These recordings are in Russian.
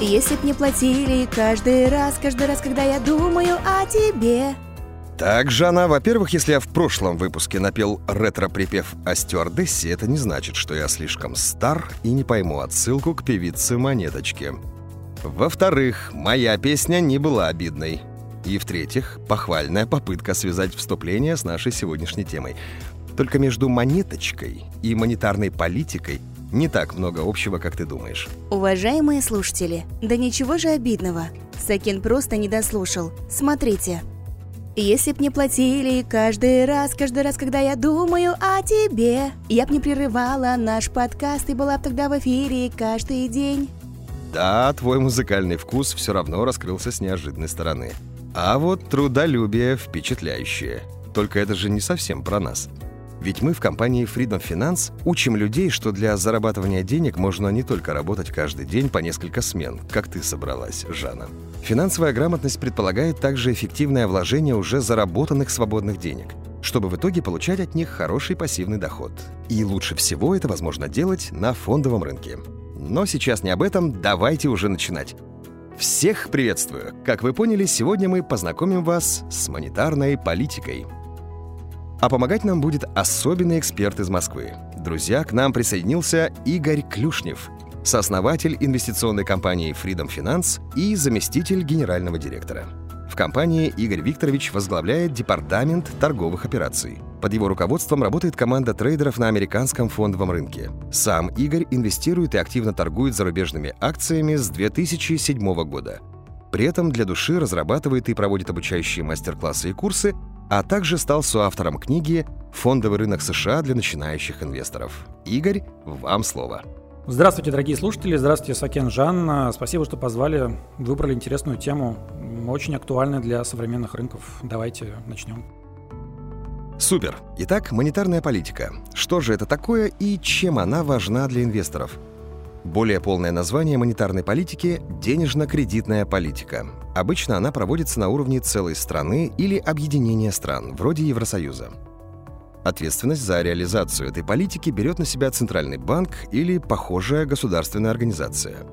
Если б не платили каждый раз, каждый раз, когда я думаю о тебе. Так, Жанна, во-первых, если я в прошлом выпуске напел ретро-припев о стюардессе, это не значит, что я слишком стар и не пойму отсылку к певице Монеточке. Во-вторых, моя песня не была обидной. И в-третьих, похвальная попытка связать вступление с нашей сегодняшней темой. Только между монеточкой и монетарной политикой не так много общего, как ты думаешь. Уважаемые слушатели, да ничего же обидного. Сакин просто не дослушал. Смотрите. Если б не платили каждый раз, каждый раз, когда я думаю о тебе, я б не прерывала наш подкаст и была б тогда в эфире каждый день. Да, твой музыкальный вкус все равно раскрылся с неожиданной стороны. А вот трудолюбие впечатляющее. Только это же не совсем про нас. Ведь мы в компании Freedom Finance учим людей, что для зарабатывания денег можно не только работать каждый день по несколько смен, как ты собралась, Жанна. Финансовая грамотность предполагает также эффективное вложение уже заработанных свободных денег, чтобы в итоге получать от них хороший пассивный доход. И лучше всего это возможно делать на фондовом рынке. Но сейчас не об этом, давайте уже начинать. Всех приветствую! Как вы поняли, сегодня мы познакомим вас с монетарной политикой – а помогать нам будет особенный эксперт из Москвы. Друзья, к нам присоединился Игорь Клюшнев, сооснователь инвестиционной компании Freedom Finance и заместитель генерального директора. В компании Игорь Викторович возглавляет департамент торговых операций. Под его руководством работает команда трейдеров на американском фондовом рынке. Сам Игорь инвестирует и активно торгует зарубежными акциями с 2007 года. При этом для души разрабатывает и проводит обучающие мастер-классы и курсы а также стал соавтором книги «Фондовый рынок США для начинающих инвесторов». Игорь, вам слово. Здравствуйте, дорогие слушатели. Здравствуйте, Сакен Жан. Спасибо, что позвали. Выбрали интересную тему, очень актуальная для современных рынков. Давайте начнем. Супер. Итак, монетарная политика. Что же это такое и чем она важна для инвесторов? Более полное название монетарной политики – денежно-кредитная политика. Обычно она проводится на уровне целой страны или объединения стран, вроде Евросоюза. Ответственность за реализацию этой политики берет на себя Центральный банк или похожая государственная организация.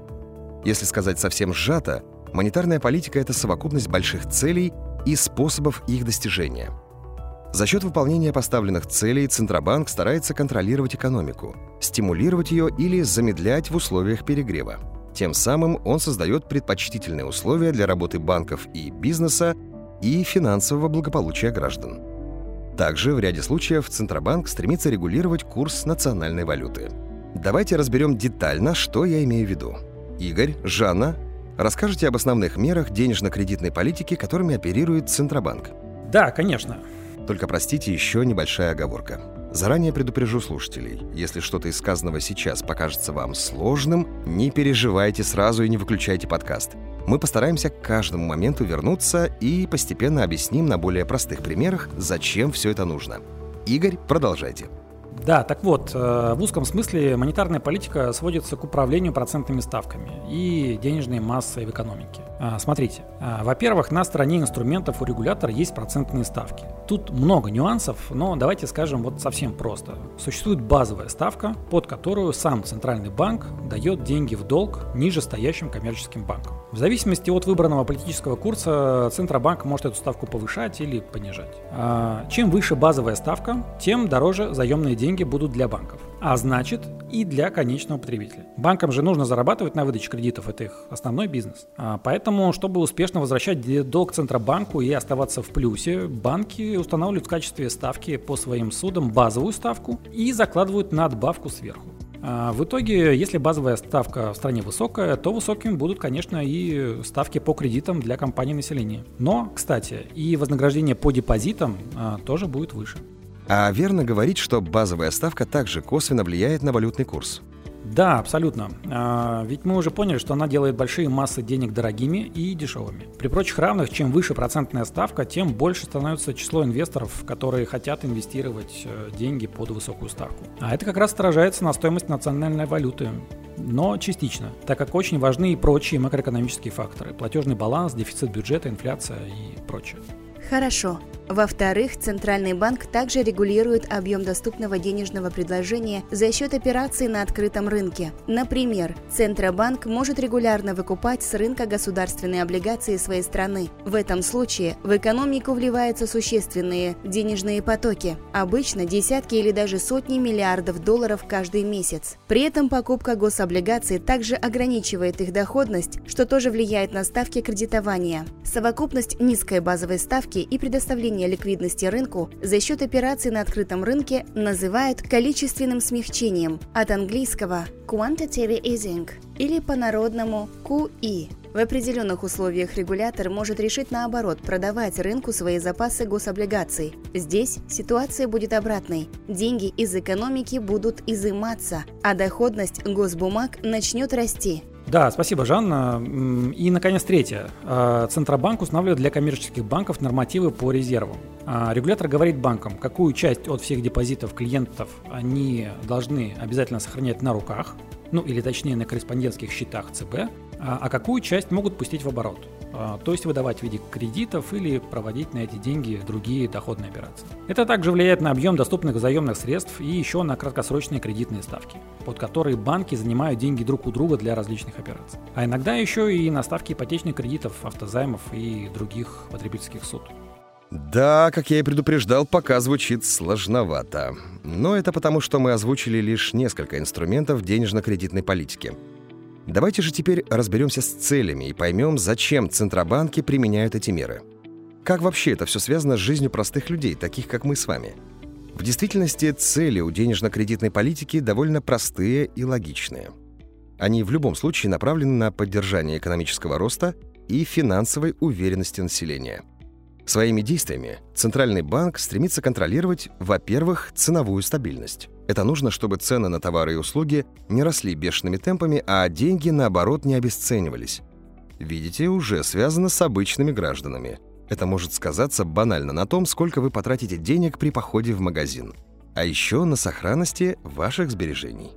Если сказать совсем сжато, монетарная политика – это совокупность больших целей и способов их достижения – за счет выполнения поставленных целей Центробанк старается контролировать экономику, стимулировать ее или замедлять в условиях перегрева. Тем самым он создает предпочтительные условия для работы банков и бизнеса и финансового благополучия граждан. Также в ряде случаев Центробанк стремится регулировать курс национальной валюты. Давайте разберем детально, что я имею в виду. Игорь, Жанна, расскажите об основных мерах денежно-кредитной политики, которыми оперирует Центробанк. Да, конечно. Только простите, еще небольшая оговорка. Заранее предупрежу слушателей, если что-то из сказанного сейчас покажется вам сложным, не переживайте сразу и не выключайте подкаст. Мы постараемся к каждому моменту вернуться и постепенно объясним на более простых примерах, зачем все это нужно. Игорь, продолжайте. Да, так вот, э, в узком смысле монетарная политика сводится к управлению процентными ставками и денежной массой в экономике. А, смотрите, а, во-первых, на стороне инструментов у регулятора есть процентные ставки. Тут много нюансов, но давайте скажем вот совсем просто. Существует базовая ставка, под которую сам Центральный банк дает деньги в долг ниже стоящим коммерческим банкам. В зависимости от выбранного политического курса Центробанк может эту ставку повышать или понижать. А, чем выше базовая ставка, тем дороже заемные деньги будут для банков а значит и для конечного потребителя. Банкам же нужно зарабатывать на выдаче кредитов, это их основной бизнес. А поэтому, чтобы успешно возвращать долг Центробанку и оставаться в плюсе, банки устанавливают в качестве ставки по своим судам базовую ставку и закладывают надбавку сверху. А в итоге, если базовая ставка в стране высокая, то высокими будут, конечно, и ставки по кредитам для компаний населения. Но, кстати, и вознаграждение по депозитам а, тоже будет выше. А верно говорить, что базовая ставка также косвенно влияет на валютный курс? Да, абсолютно. А, ведь мы уже поняли, что она делает большие массы денег дорогими и дешевыми. При прочих равных, чем выше процентная ставка, тем больше становится число инвесторов, которые хотят инвестировать э, деньги под высокую ставку. А это как раз отражается на стоимость национальной валюты. Но частично, так как очень важны и прочие макроэкономические факторы. Платежный баланс, дефицит бюджета, инфляция и прочее. Хорошо. Во-вторых, Центральный банк также регулирует объем доступного денежного предложения за счет операций на открытом рынке. Например, Центробанк может регулярно выкупать с рынка государственные облигации своей страны. В этом случае в экономику вливаются существенные денежные потоки, обычно десятки или даже сотни миллиардов долларов каждый месяц. При этом покупка гособлигаций также ограничивает их доходность, что тоже влияет на ставки кредитования. Совокупность низкой базовой ставки и предоставления ликвидности рынку за счет операций на открытом рынке называют количественным смягчением от английского quantitative easing или по-народному QE. В определенных условиях регулятор может решить наоборот продавать рынку свои запасы гособлигаций. Здесь ситуация будет обратной. Деньги из экономики будут изыматься, а доходность госбумаг начнет расти. Да, спасибо, Жанна. И, наконец, третье. А, Центробанк устанавливает для коммерческих банков нормативы по резервам. А, регулятор говорит банкам, какую часть от всех депозитов клиентов они должны обязательно сохранять на руках, ну или точнее на корреспондентских счетах ЦБ, а, а какую часть могут пустить в оборот, а, то есть выдавать в виде кредитов или проводить на эти деньги другие доходные операции. Это также влияет на объем доступных заемных средств и еще на краткосрочные кредитные ставки, под которые банки занимают деньги друг у друга для различных операций. А иногда еще и на ставки ипотечных кредитов, автозаймов и других потребительских суд. Да, как я и предупреждал, пока звучит сложновато. Но это потому, что мы озвучили лишь несколько инструментов денежно-кредитной политики – Давайте же теперь разберемся с целями и поймем, зачем центробанки применяют эти меры. Как вообще это все связано с жизнью простых людей, таких как мы с вами? В действительности цели у денежно-кредитной политики довольно простые и логичные. Они в любом случае направлены на поддержание экономического роста и финансовой уверенности населения. Своими действиями Центральный банк стремится контролировать, во-первых, ценовую стабильность. Это нужно, чтобы цены на товары и услуги не росли бешеными темпами, а деньги, наоборот, не обесценивались. Видите, уже связано с обычными гражданами. Это может сказаться банально на том, сколько вы потратите денег при походе в магазин. А еще на сохранности ваших сбережений.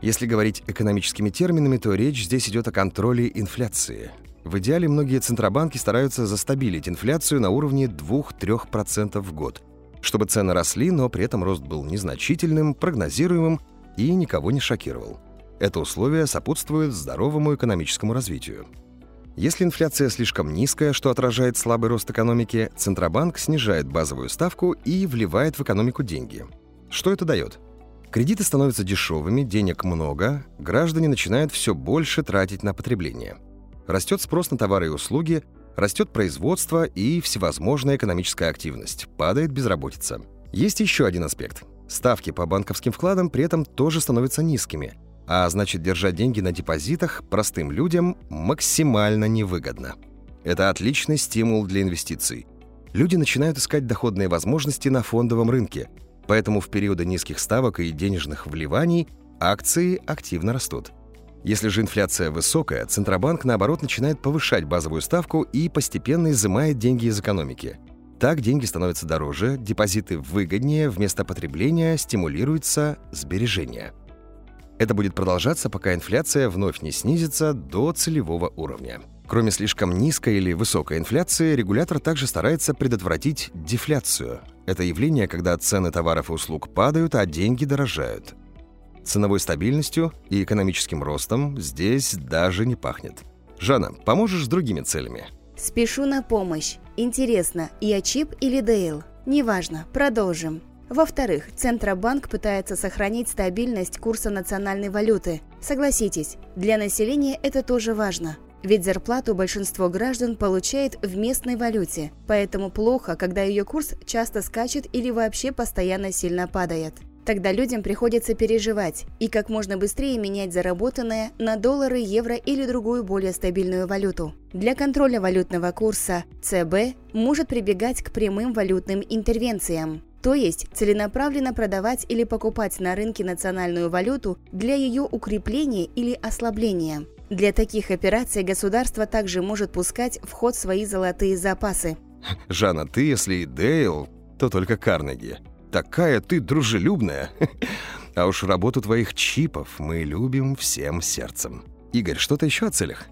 Если говорить экономическими терминами, то речь здесь идет о контроле инфляции. В идеале многие центробанки стараются застабилить инфляцию на уровне 2-3% в год – чтобы цены росли, но при этом рост был незначительным, прогнозируемым и никого не шокировал. Это условие сопутствует здоровому экономическому развитию. Если инфляция слишком низкая, что отражает слабый рост экономики, Центробанк снижает базовую ставку и вливает в экономику деньги. Что это дает? Кредиты становятся дешевыми, денег много, граждане начинают все больше тратить на потребление. Растет спрос на товары и услуги, Растет производство и всевозможная экономическая активность, падает безработица. Есть еще один аспект. Ставки по банковским вкладам при этом тоже становятся низкими, а значит держать деньги на депозитах простым людям максимально невыгодно. Это отличный стимул для инвестиций. Люди начинают искать доходные возможности на фондовом рынке, поэтому в периоды низких ставок и денежных вливаний акции активно растут. Если же инфляция высокая, Центробанк, наоборот, начинает повышать базовую ставку и постепенно изымает деньги из экономики. Так деньги становятся дороже, депозиты выгоднее, вместо потребления стимулируется сбережение. Это будет продолжаться, пока инфляция вновь не снизится до целевого уровня. Кроме слишком низкой или высокой инфляции, регулятор также старается предотвратить дефляцию. Это явление, когда цены товаров и услуг падают, а деньги дорожают. Ценовой стабильностью и экономическим ростом здесь даже не пахнет. Жанна, поможешь с другими целями? Спешу на помощь. Интересно, я Чип или Дейл? Неважно, продолжим. Во-вторых, Центробанк пытается сохранить стабильность курса национальной валюты. Согласитесь, для населения это тоже важно. Ведь зарплату большинство граждан получает в местной валюте, поэтому плохо, когда ее курс часто скачет или вообще постоянно сильно падает. Тогда людям приходится переживать и как можно быстрее менять заработанное на доллары, евро или другую более стабильную валюту. Для контроля валютного курса ЦБ может прибегать к прямым валютным интервенциям. То есть целенаправленно продавать или покупать на рынке национальную валюту для ее укрепления или ослабления. Для таких операций государство также может пускать в ход свои золотые запасы. Жанна, ты, если и Дейл, то только Карнеги такая ты дружелюбная. А уж работу твоих чипов мы любим всем сердцем. Игорь, что-то еще о целях?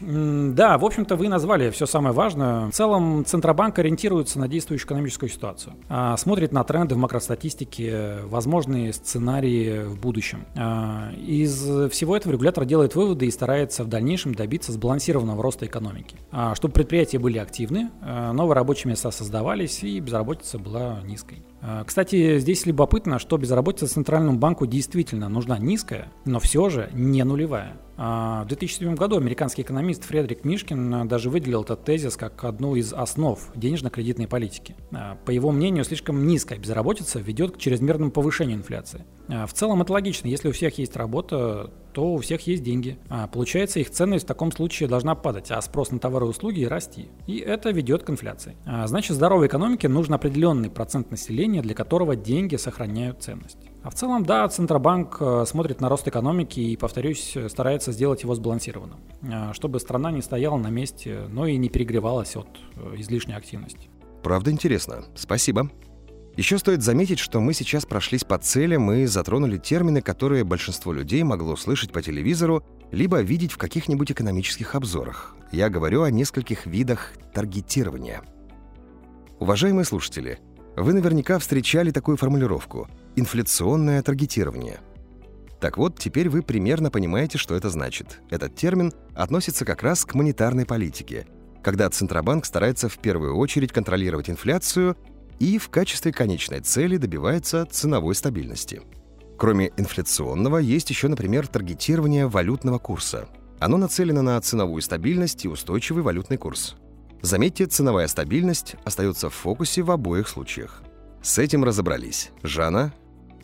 Да, в общем-то, вы назвали все самое важное. В целом, Центробанк ориентируется на действующую экономическую ситуацию, а, смотрит на тренды в макростатистике, возможные сценарии в будущем. А, из всего этого регулятор делает выводы и старается в дальнейшем добиться сбалансированного роста экономики. А, чтобы предприятия были активны, новые рабочие места создавались и безработица была низкой. Кстати, здесь любопытно, что безработица Центральному банку действительно нужна низкая, но все же не нулевая. А, в 2007 году американский экономист Фредерик Мишкин а, даже выделил этот тезис как одну из основ денежно-кредитной политики. А, по его мнению, слишком низкая безработица ведет к чрезмерному повышению инфляции. В целом это логично. Если у всех есть работа, то у всех есть деньги. Получается, их ценность в таком случае должна падать, а спрос на товары и услуги расти. И это ведет к инфляции. Значит, здоровой экономике нужен определенный процент населения, для которого деньги сохраняют ценность. А в целом, да, Центробанк э, смотрит на рост экономики и, повторюсь, старается сделать его сбалансированным, э, чтобы страна не стояла на месте, но и не перегревалась от э, излишней активности. Правда интересно. Спасибо. Еще стоит заметить, что мы сейчас прошлись по целям и затронули термины, которые большинство людей могло слышать по телевизору либо видеть в каких-нибудь экономических обзорах. Я говорю о нескольких видах таргетирования. Уважаемые слушатели, вы наверняка встречали такую формулировку – инфляционное таргетирование. Так вот, теперь вы примерно понимаете, что это значит. Этот термин относится как раз к монетарной политике, когда Центробанк старается в первую очередь контролировать инфляцию и в качестве конечной цели добивается ценовой стабильности. Кроме инфляционного, есть еще, например, таргетирование валютного курса. Оно нацелено на ценовую стабильность и устойчивый валютный курс. Заметьте, ценовая стабильность остается в фокусе в обоих случаях. С этим разобрались. Жанна,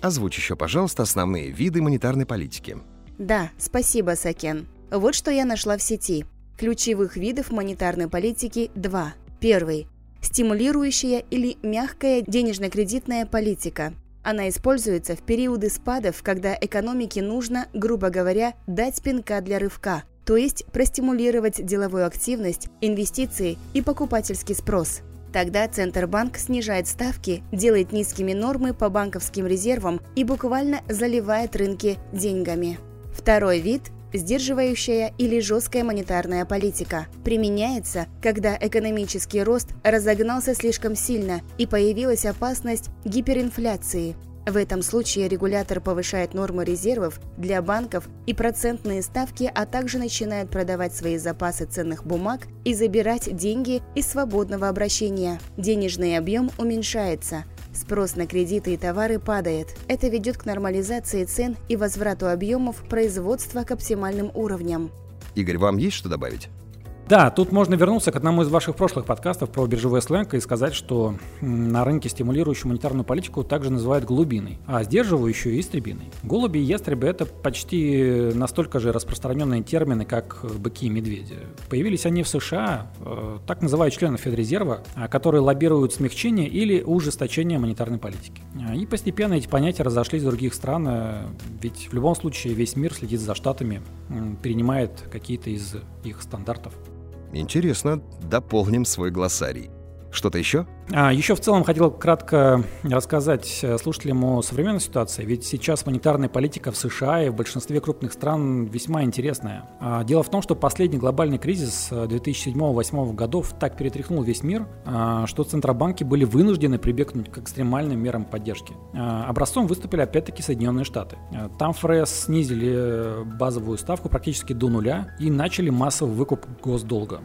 Озвучь еще, пожалуйста, основные виды монетарной политики. Да, спасибо, Сакен. Вот что я нашла в сети. Ключевых видов монетарной политики два. Первый – стимулирующая или мягкая денежно-кредитная политика. Она используется в периоды спадов, когда экономике нужно, грубо говоря, дать пинка для рывка, то есть простимулировать деловую активность, инвестиции и покупательский спрос – Тогда Центробанк снижает ставки, делает низкими нормы по банковским резервам и буквально заливает рынки деньгами. Второй вид сдерживающая или жесткая монетарная политика. Применяется, когда экономический рост разогнался слишком сильно и появилась опасность гиперинфляции – в этом случае регулятор повышает нормы резервов для банков и процентные ставки, а также начинает продавать свои запасы ценных бумаг и забирать деньги из свободного обращения. Денежный объем уменьшается, Спрос на кредиты и товары падает. Это ведет к нормализации цен и возврату объемов производства к оптимальным уровням. Игорь, вам есть что добавить? Да, тут можно вернуться к одному из ваших прошлых подкастов про биржевой сленг и сказать, что на рынке стимулирующую монетарную политику также называют голубиной, а сдерживающую – истребиной. Голуби и ястребы – это почти настолько же распространенные термины, как быки и медведи. Появились они в США, э, так называют членов Федрезерва, а, которые лоббируют смягчение или ужесточение монетарной политики. А, и постепенно эти понятия разошлись в других стран, ведь в любом случае весь мир следит за штатами, перенимает какие-то из их стандартов. Интересно, дополним свой глоссарий. Что-то еще? А, еще в целом хотел кратко рассказать э, слушателям о современной ситуации, ведь сейчас монетарная политика в США и в большинстве крупных стран весьма интересная. А, дело в том, что последний глобальный кризис 2007-2008 э, годов так перетряхнул весь мир, а, что центробанки были вынуждены прибегнуть к экстремальным мерам поддержки. Образцом выступили опять-таки Соединенные Штаты. Там ФРС снизили базовую ставку практически до нуля и начали массовый выкуп госдолга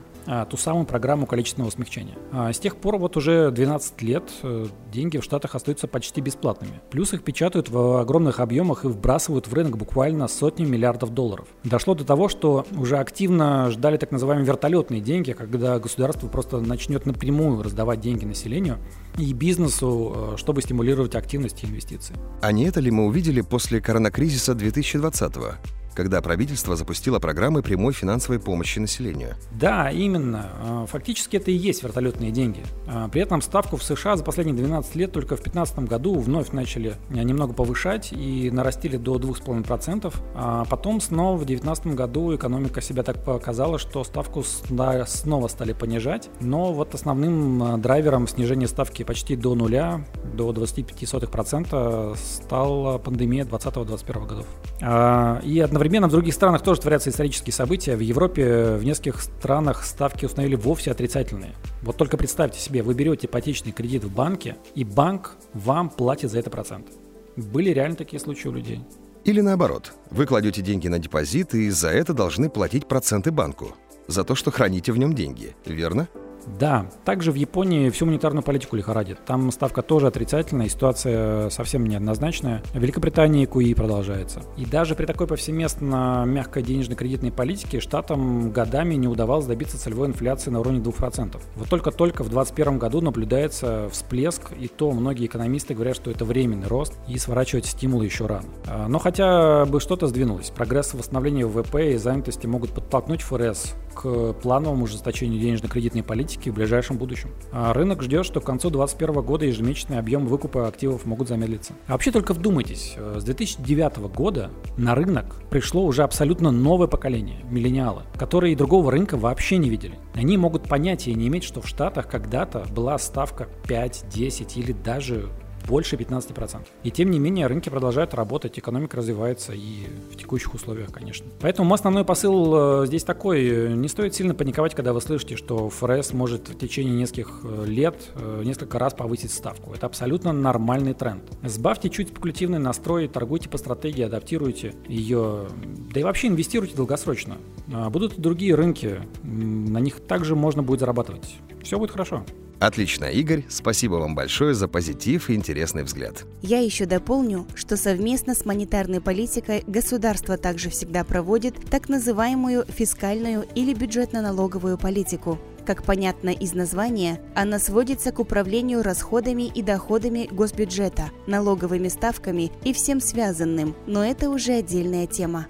ту самую программу количественного смягчения. С тех пор вот уже 12 лет э, деньги в Штатах остаются почти бесплатными. Плюс их печатают в огромных объемах и вбрасывают в рынок буквально сотни миллиардов долларов. Дошло до того, что уже активно ждали так называемые вертолетные деньги, когда государство просто начнет напрямую раздавать деньги населению и бизнесу, э, чтобы стимулировать активность и инвестиции. А не это ли мы увидели после коронакризиса 2020 -го? Когда правительство запустило программы прямой финансовой помощи населению. Да, именно. А, фактически это и есть вертолетные деньги. А, при этом ставку в США за последние 12 лет только в 2015 году вновь начали а, немного повышать и нарастили до 2,5%. А потом снова в 2019 году экономика себя так показала, что ставку снова стали понижать. Но вот основным драйвером снижения ставки почти до нуля, до 25% стала пандемия 2020-2021 годов. И одновременно Одновременно в других странах тоже творятся исторические события. В Европе в нескольких странах ставки установили вовсе отрицательные. Вот только представьте себе, вы берете ипотечный кредит в банке, и банк вам платит за это процент. Были реально такие случаи у людей. Или наоборот, вы кладете деньги на депозит и за это должны платить проценты банку. За то, что храните в нем деньги, верно? Да, также в Японии всю монетарную политику лихорадит. Там ставка тоже отрицательная, ситуация совсем неоднозначная. В Великобритании QE продолжается. И даже при такой повсеместно мягкой денежно-кредитной политике штатам годами не удавалось добиться целевой инфляции на уровне 2%. Вот только-только в 2021 году наблюдается всплеск, и то многие экономисты говорят, что это временный рост, и сворачивать стимулы еще рано. А, но хотя бы что-то сдвинулось. Прогресс восстановления ВВП и занятости могут подтолкнуть ФРС к плановому ужесточению денежно-кредитной политики в ближайшем будущем. А рынок ждет, что к концу 2021 года ежемесячный объем выкупа активов могут замедлиться. А вообще только вдумайтесь, э, с 2009 года на рынок пришло уже абсолютно новое поколение, миллениалы, которые другого рынка вообще не видели. Они могут понятия не иметь, что в Штатах когда-то была ставка 5, 10 или даже больше 15%. И тем не менее рынки продолжают работать, экономика развивается и в текущих условиях, конечно. Поэтому основной посыл э, здесь такой. Не стоит сильно паниковать, когда вы слышите, что ФРС может в течение нескольких э, лет э, несколько раз повысить ставку. Это абсолютно нормальный тренд. Сбавьте чуть спекулятивный настрой, торгуйте по стратегии, адаптируйте ее, да и вообще инвестируйте долгосрочно. А будут и другие рынки, на них также можно будет зарабатывать. Все будет хорошо. Отлично, Игорь, спасибо вам большое за позитив и интересный взгляд. Я еще дополню, что совместно с монетарной политикой государство также всегда проводит так называемую фискальную или бюджетно-налоговую политику. Как понятно из названия, она сводится к управлению расходами и доходами госбюджета, налоговыми ставками и всем связанным, но это уже отдельная тема.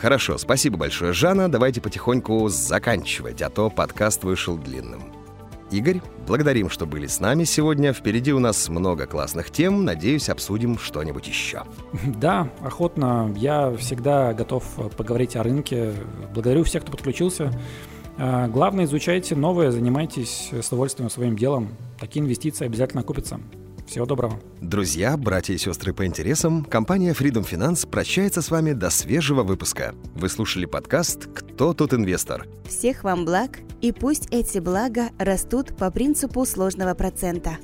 Хорошо, спасибо большое, Жанна. Давайте потихоньку заканчивать, а то подкаст вышел длинным. Игорь, благодарим, что были с нами сегодня. Впереди у нас много классных тем. Надеюсь, обсудим что-нибудь еще. Да, охотно. Я всегда готов поговорить о рынке. Благодарю всех, кто подключился. А, главное, изучайте новое, занимайтесь с удовольствием своим делом. Такие инвестиции обязательно окупятся. Всего доброго. Друзья, братья и сестры по интересам, компания Freedom Finance прощается с вами до свежего выпуска. Вы слушали подкаст «Кто тут инвестор?». Всех вам благ, и пусть эти блага растут по принципу сложного процента.